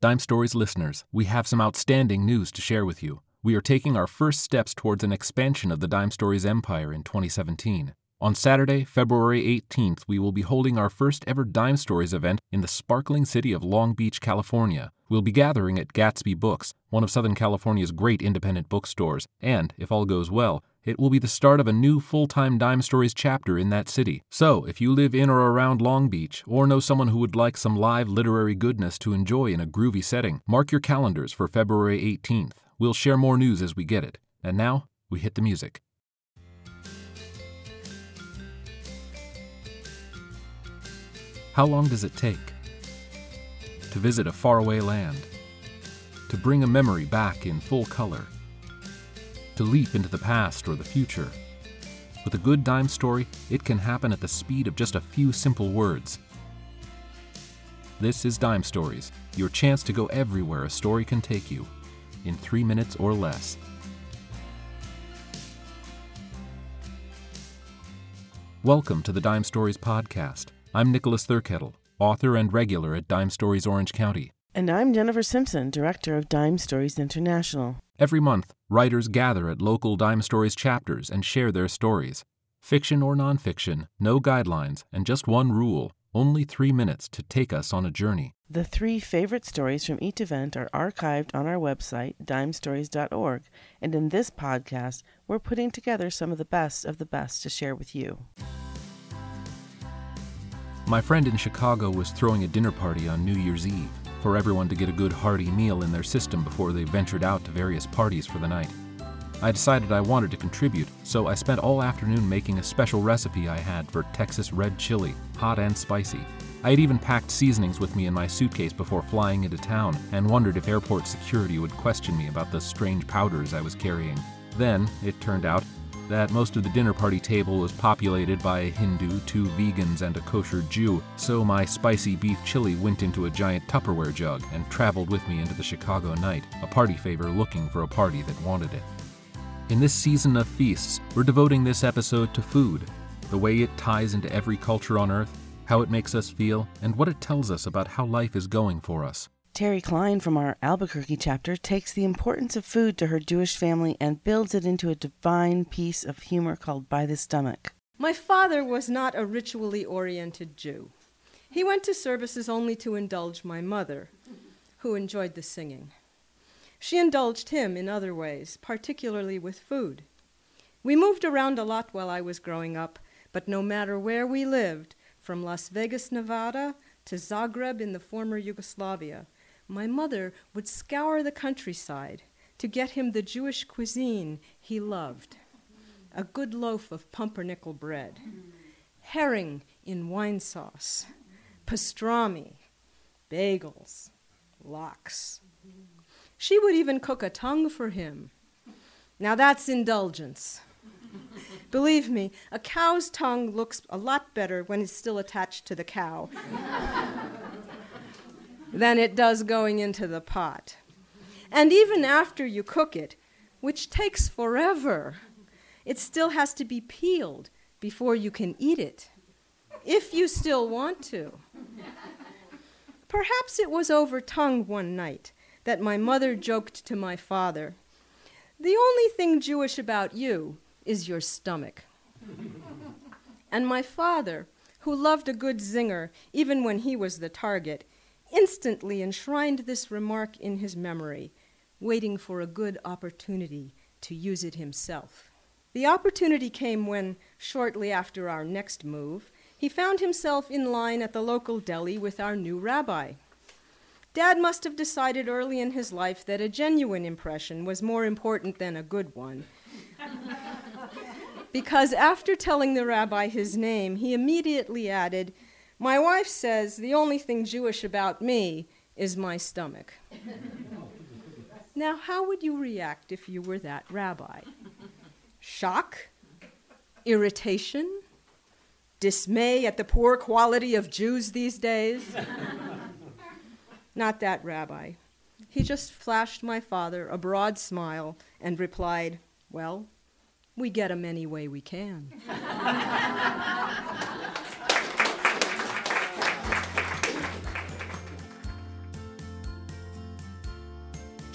Dime Stories listeners, we have some outstanding news to share with you. We are taking our first steps towards an expansion of the Dime Stories empire in 2017. On Saturday, February 18th, we will be holding our first ever Dime Stories event in the sparkling city of Long Beach, California. We'll be gathering at Gatsby Books, one of Southern California's great independent bookstores, and, if all goes well, it will be the start of a new full time Dime Stories chapter in that city. So, if you live in or around Long Beach, or know someone who would like some live literary goodness to enjoy in a groovy setting, mark your calendars for February 18th. We'll share more news as we get it. And now, we hit the music. How long does it take to visit a faraway land? To bring a memory back in full color? To leap into the past or the future? With a good dime story, it can happen at the speed of just a few simple words. This is Dime Stories, your chance to go everywhere a story can take you, in three minutes or less. Welcome to the Dime Stories Podcast. I'm Nicholas Thurkettle, author and regular at Dime Stories Orange County. And I'm Jennifer Simpson, director of Dime Stories International. Every month, writers gather at local Dime Stories chapters and share their stories. Fiction or nonfiction, no guidelines, and just one rule only three minutes to take us on a journey. The three favorite stories from each event are archived on our website, dimestories.org, and in this podcast, we're putting together some of the best of the best to share with you. My friend in Chicago was throwing a dinner party on New Year's Eve for everyone to get a good hearty meal in their system before they ventured out to various parties for the night. I decided I wanted to contribute, so I spent all afternoon making a special recipe I had for Texas red chili, hot and spicy. I had even packed seasonings with me in my suitcase before flying into town and wondered if airport security would question me about the strange powders I was carrying. Then, it turned out, that most of the dinner party table was populated by a Hindu, two vegans, and a kosher Jew, so my spicy beef chili went into a giant Tupperware jug and traveled with me into the Chicago night, a party favor looking for a party that wanted it. In this season of feasts, we're devoting this episode to food, the way it ties into every culture on earth, how it makes us feel, and what it tells us about how life is going for us. Terry Klein from our Albuquerque chapter takes the importance of food to her Jewish family and builds it into a divine piece of humor called By the Stomach. My father was not a ritually oriented Jew. He went to services only to indulge my mother, who enjoyed the singing. She indulged him in other ways, particularly with food. We moved around a lot while I was growing up, but no matter where we lived, from Las Vegas, Nevada, to Zagreb in the former Yugoslavia, my mother would scour the countryside to get him the Jewish cuisine he loved a good loaf of pumpernickel bread, herring in wine sauce, pastrami, bagels, lox. She would even cook a tongue for him. Now that's indulgence. Believe me, a cow's tongue looks a lot better when it's still attached to the cow than it does going into the pot. And even after you cook it, which takes forever, it still has to be peeled before you can eat it, if you still want to. Perhaps it was over tongue one night that my mother joked to my father The only thing Jewish about you is your stomach. and my father, who loved a good zinger even when he was the target, instantly enshrined this remark in his memory, waiting for a good opportunity to use it himself. The opportunity came when, shortly after our next move, he found himself in line at the local deli with our new rabbi. Dad must have decided early in his life that a genuine impression was more important than a good one. because after telling the rabbi his name, he immediately added, my wife says the only thing Jewish about me is my stomach. now, how would you react if you were that rabbi? Shock? Irritation? Dismay at the poor quality of Jews these days? Not that rabbi. He just flashed my father a broad smile and replied, Well, we get 'em any way we can.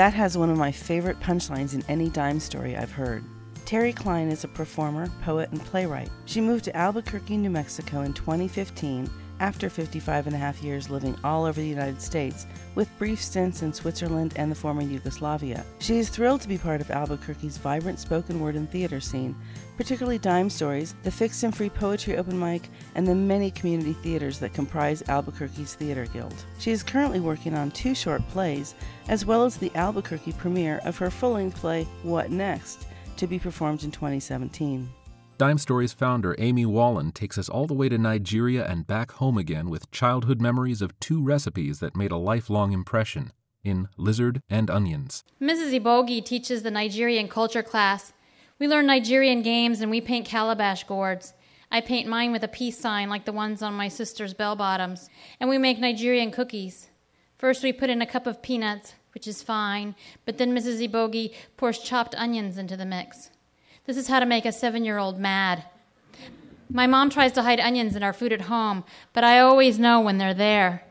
That has one of my favorite punchlines in any dime story I've heard. Terry Klein is a performer, poet, and playwright. She moved to Albuquerque, New Mexico in 2015 after 55 and a half years living all over the United States, with brief stints in Switzerland and the former Yugoslavia. She is thrilled to be part of Albuquerque's vibrant spoken word and theater scene, particularly Dime Stories, the fixed and free poetry open mic, and the many community theaters that comprise Albuquerque's Theater Guild. She is currently working on two short plays, as well as the Albuquerque premiere of her full length play, What Next, to be performed in 2017. Dime Stories founder Amy Wallen takes us all the way to Nigeria and back home again with childhood memories of two recipes that made a lifelong impression in Lizard and Onions. Mrs. Ibogi teaches the Nigerian culture class. We learn Nigerian games and we paint calabash gourds. I paint mine with a peace sign like the ones on my sister's bell bottoms. And we make Nigerian cookies. First, we put in a cup of peanuts, which is fine, but then Mrs. Ibogi pours chopped onions into the mix. This is how to make a seven year old mad. My mom tries to hide onions in our food at home, but I always know when they're there.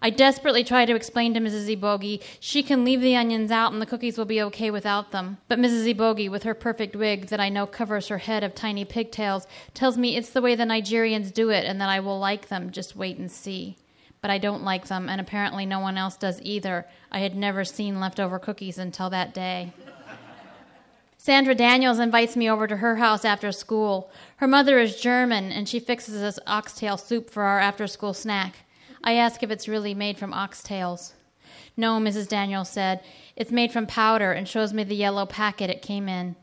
I desperately try to explain to Mrs. Ibogi she can leave the onions out and the cookies will be okay without them. But Mrs. Ibogi, with her perfect wig that I know covers her head of tiny pigtails, tells me it's the way the Nigerians do it and that I will like them. Just wait and see. But I don't like them, and apparently no one else does either. I had never seen leftover cookies until that day. Sandra Daniels invites me over to her house after school. Her mother is German and she fixes us oxtail soup for our after school snack. I ask if it's really made from oxtails. No, Mrs. Daniels said. It's made from powder and shows me the yellow packet it came in.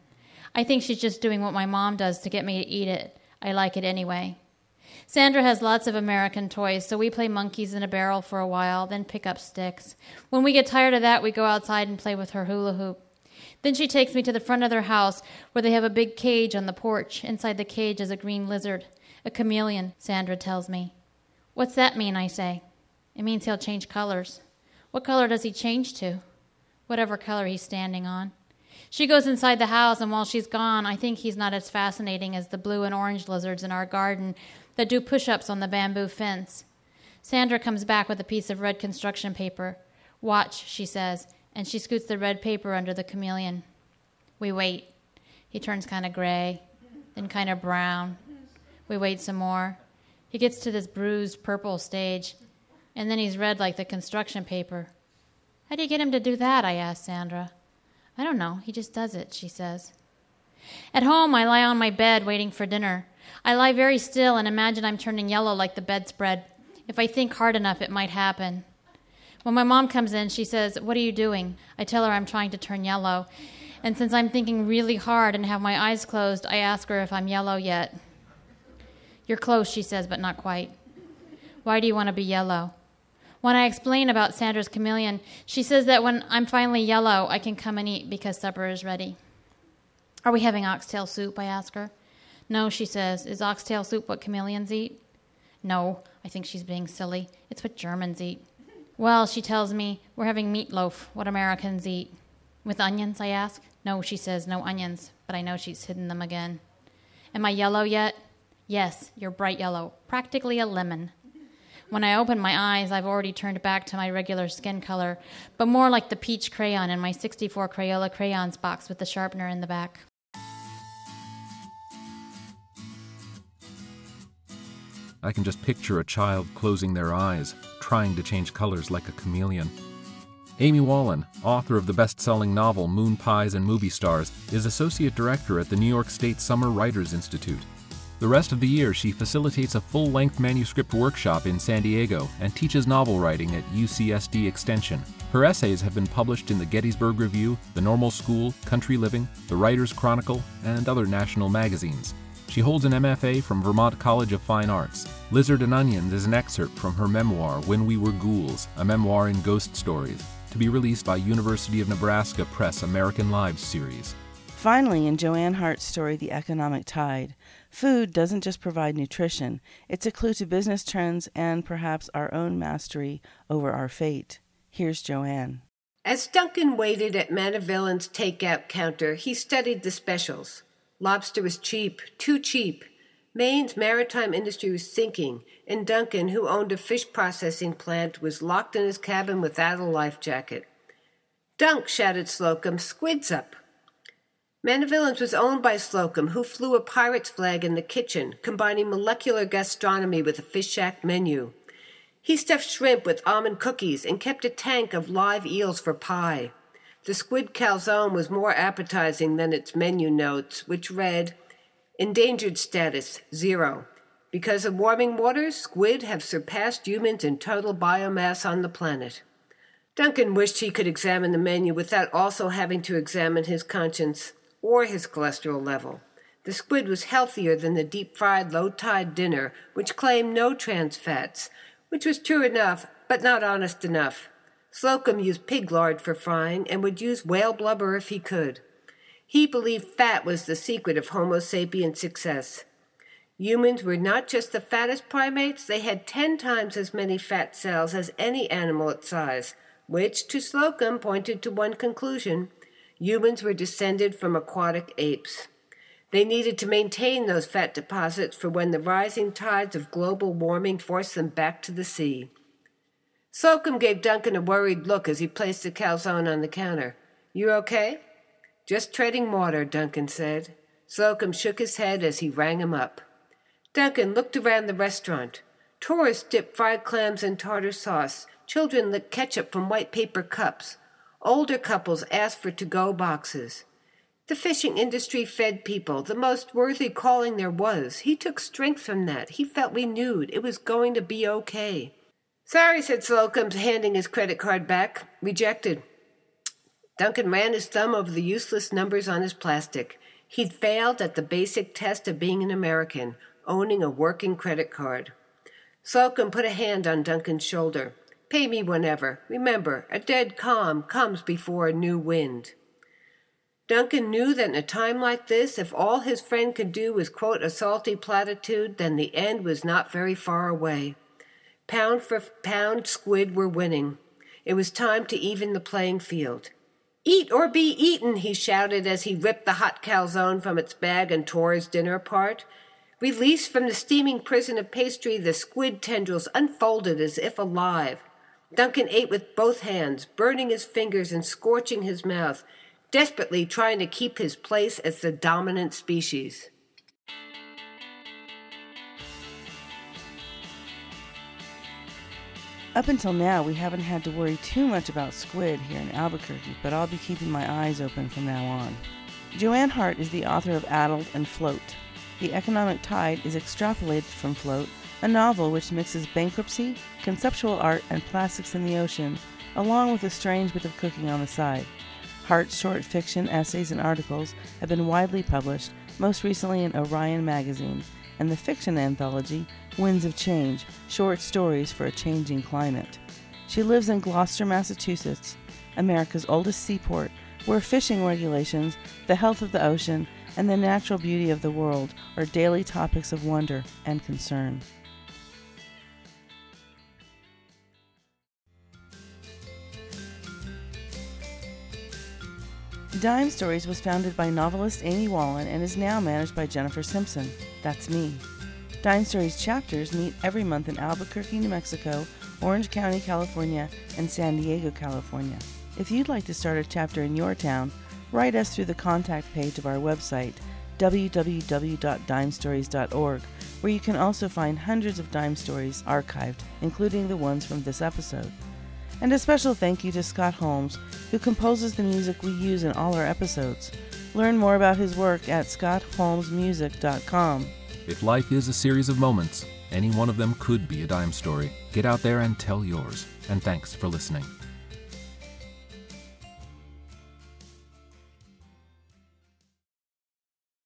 I think she's just doing what my mom does to get me to eat it. I like it anyway. Sandra has lots of American toys, so we play monkeys in a barrel for a while, then pick up sticks. When we get tired of that, we go outside and play with her hula hoop. Then she takes me to the front of their house where they have a big cage on the porch. Inside the cage is a green lizard, a chameleon, Sandra tells me. What's that mean? I say. It means he'll change colors. What color does he change to? Whatever color he's standing on. She goes inside the house, and while she's gone, I think he's not as fascinating as the blue and orange lizards in our garden that do push ups on the bamboo fence. Sandra comes back with a piece of red construction paper. Watch, she says and she scoots the red paper under the chameleon. We wait. He turns kind of gray, then kind of brown. We wait some more. He gets to this bruised purple stage, and then he's red like the construction paper. How do you get him to do that? I ask Sandra. I don't know. He just does it, she says. At home, I lie on my bed waiting for dinner. I lie very still and imagine I'm turning yellow like the bedspread. If I think hard enough, it might happen. When my mom comes in, she says, What are you doing? I tell her I'm trying to turn yellow. And since I'm thinking really hard and have my eyes closed, I ask her if I'm yellow yet. You're close, she says, but not quite. Why do you want to be yellow? When I explain about Sandra's chameleon, she says that when I'm finally yellow, I can come and eat because supper is ready. Are we having oxtail soup? I ask her. No, she says. Is oxtail soup what chameleons eat? No, I think she's being silly. It's what Germans eat. Well, she tells me, we're having meatloaf, what Americans eat. With onions, I ask. No, she says, no onions, but I know she's hidden them again. Am I yellow yet? Yes, you're bright yellow, practically a lemon. When I open my eyes, I've already turned back to my regular skin color, but more like the peach crayon in my 64 Crayola crayons box with the sharpener in the back. I can just picture a child closing their eyes, trying to change colors like a chameleon. Amy Wallen, author of the best selling novel Moon Pies and Movie Stars, is Associate Director at the New York State Summer Writers Institute. The rest of the year, she facilitates a full length manuscript workshop in San Diego and teaches novel writing at UCSD Extension. Her essays have been published in the Gettysburg Review, The Normal School, Country Living, The Writer's Chronicle, and other national magazines. She holds an MFA from Vermont College of Fine Arts. Lizard and Onions is an excerpt from her memoir, When We Were Ghouls, a memoir in ghost stories, to be released by University of Nebraska Press American Lives series. Finally, in JoeAnn Hart's story, The Economic Tide, food doesn't just provide nutrition, it's a clue to business trends and perhaps our own mastery over our fate. Here's JoeAnn. As Duncan waited at Manavillan's takeout counter, he studied the specials. Lobster was cheap, too cheap. Maine's maritime industry was sinking, and Duncan, who owned a fish processing plant, was locked in his cabin without a life jacket. Dunk, shouted Slocum, squid's up. Manavilins was owned by Slocum, who flew a pirate's flag in the kitchen, combining molecular gastronomy with a fish shack menu. He stuffed shrimp with almond cookies and kept a tank of live eels for pie. The squid calzone was more appetizing than its menu notes, which read Endangered status zero. Because of warming waters, squid have surpassed humans in total biomass on the planet. Duncan wished he could examine the menu without also having to examine his conscience or his cholesterol level. The squid was healthier than the deep fried low tide dinner, which claimed no trans fats, which was true enough, but not honest enough. Slocum used pig lard for frying and would use whale blubber if he could. He believed fat was the secret of Homo sapien success. Humans were not just the fattest primates, they had ten times as many fat cells as any animal its size, which, to Slocum, pointed to one conclusion humans were descended from aquatic apes. They needed to maintain those fat deposits for when the rising tides of global warming forced them back to the sea. Slocum gave Duncan a worried look as he placed the calzone on the counter. You okay? Just treading water, Duncan said. Slocum shook his head as he rang him up. Duncan looked around the restaurant. Tourists dipped fried clams in tartar sauce. Children licked ketchup from white paper cups. Older couples asked for to go boxes. The fishing industry fed people, the most worthy calling there was. He took strength from that. He felt renewed. It was going to be okay. Sorry, said Slocum, handing his credit card back. Rejected. Duncan ran his thumb over the useless numbers on his plastic. He'd failed at the basic test of being an American, owning a working credit card. Slocum put a hand on Duncan's shoulder. Pay me whenever. Remember, a dead calm comes before a new wind. Duncan knew that in a time like this, if all his friend could do was quote a salty platitude, then the end was not very far away. Pound for pound, squid were winning. It was time to even the playing field. Eat or be eaten, he shouted as he ripped the hot calzone from its bag and tore his dinner apart. Released from the steaming prison of pastry, the squid tendrils unfolded as if alive. Duncan ate with both hands, burning his fingers and scorching his mouth, desperately trying to keep his place as the dominant species. Up until now, we haven't had to worry too much about squid here in Albuquerque, but I'll be keeping my eyes open from now on. JoeAnn Hart is the author of Addled and Float. The Economic Tide is extrapolated from Float a novel which mixes bankruptcy, conceptual art, and plastics in the ocean, along with a strange bit of cooking on the side. Hart's short fiction, essays, and articles have been widely published, most recently in Orion magazine, and the fiction anthology, Winds of Change Short Stories for a Changing Climate. She lives in Gloucester, Massachusetts, America's oldest seaport, where fishing regulations, the health of the ocean, and the natural beauty of the world are daily topics of wonder and concern. Dime Stories was founded by novelist Amy Wallen and is now managed by Jennifer Simpson. That's me. Dime Stories chapters meet every month in Albuquerque, New Mexico, Orange County, California, and San Diego, California. If you'd like to start a chapter in your town, write us through the contact page of our website, www.dimestories.org, where you can also find hundreds of dime stories archived, including the ones from this episode. And a special thank you to Scott Holmes, who composes the music we use in all our episodes. Learn more about his work at scottholmesmusic.com. If life is a series of moments, any one of them could be a dime story. Get out there and tell yours. And thanks for listening.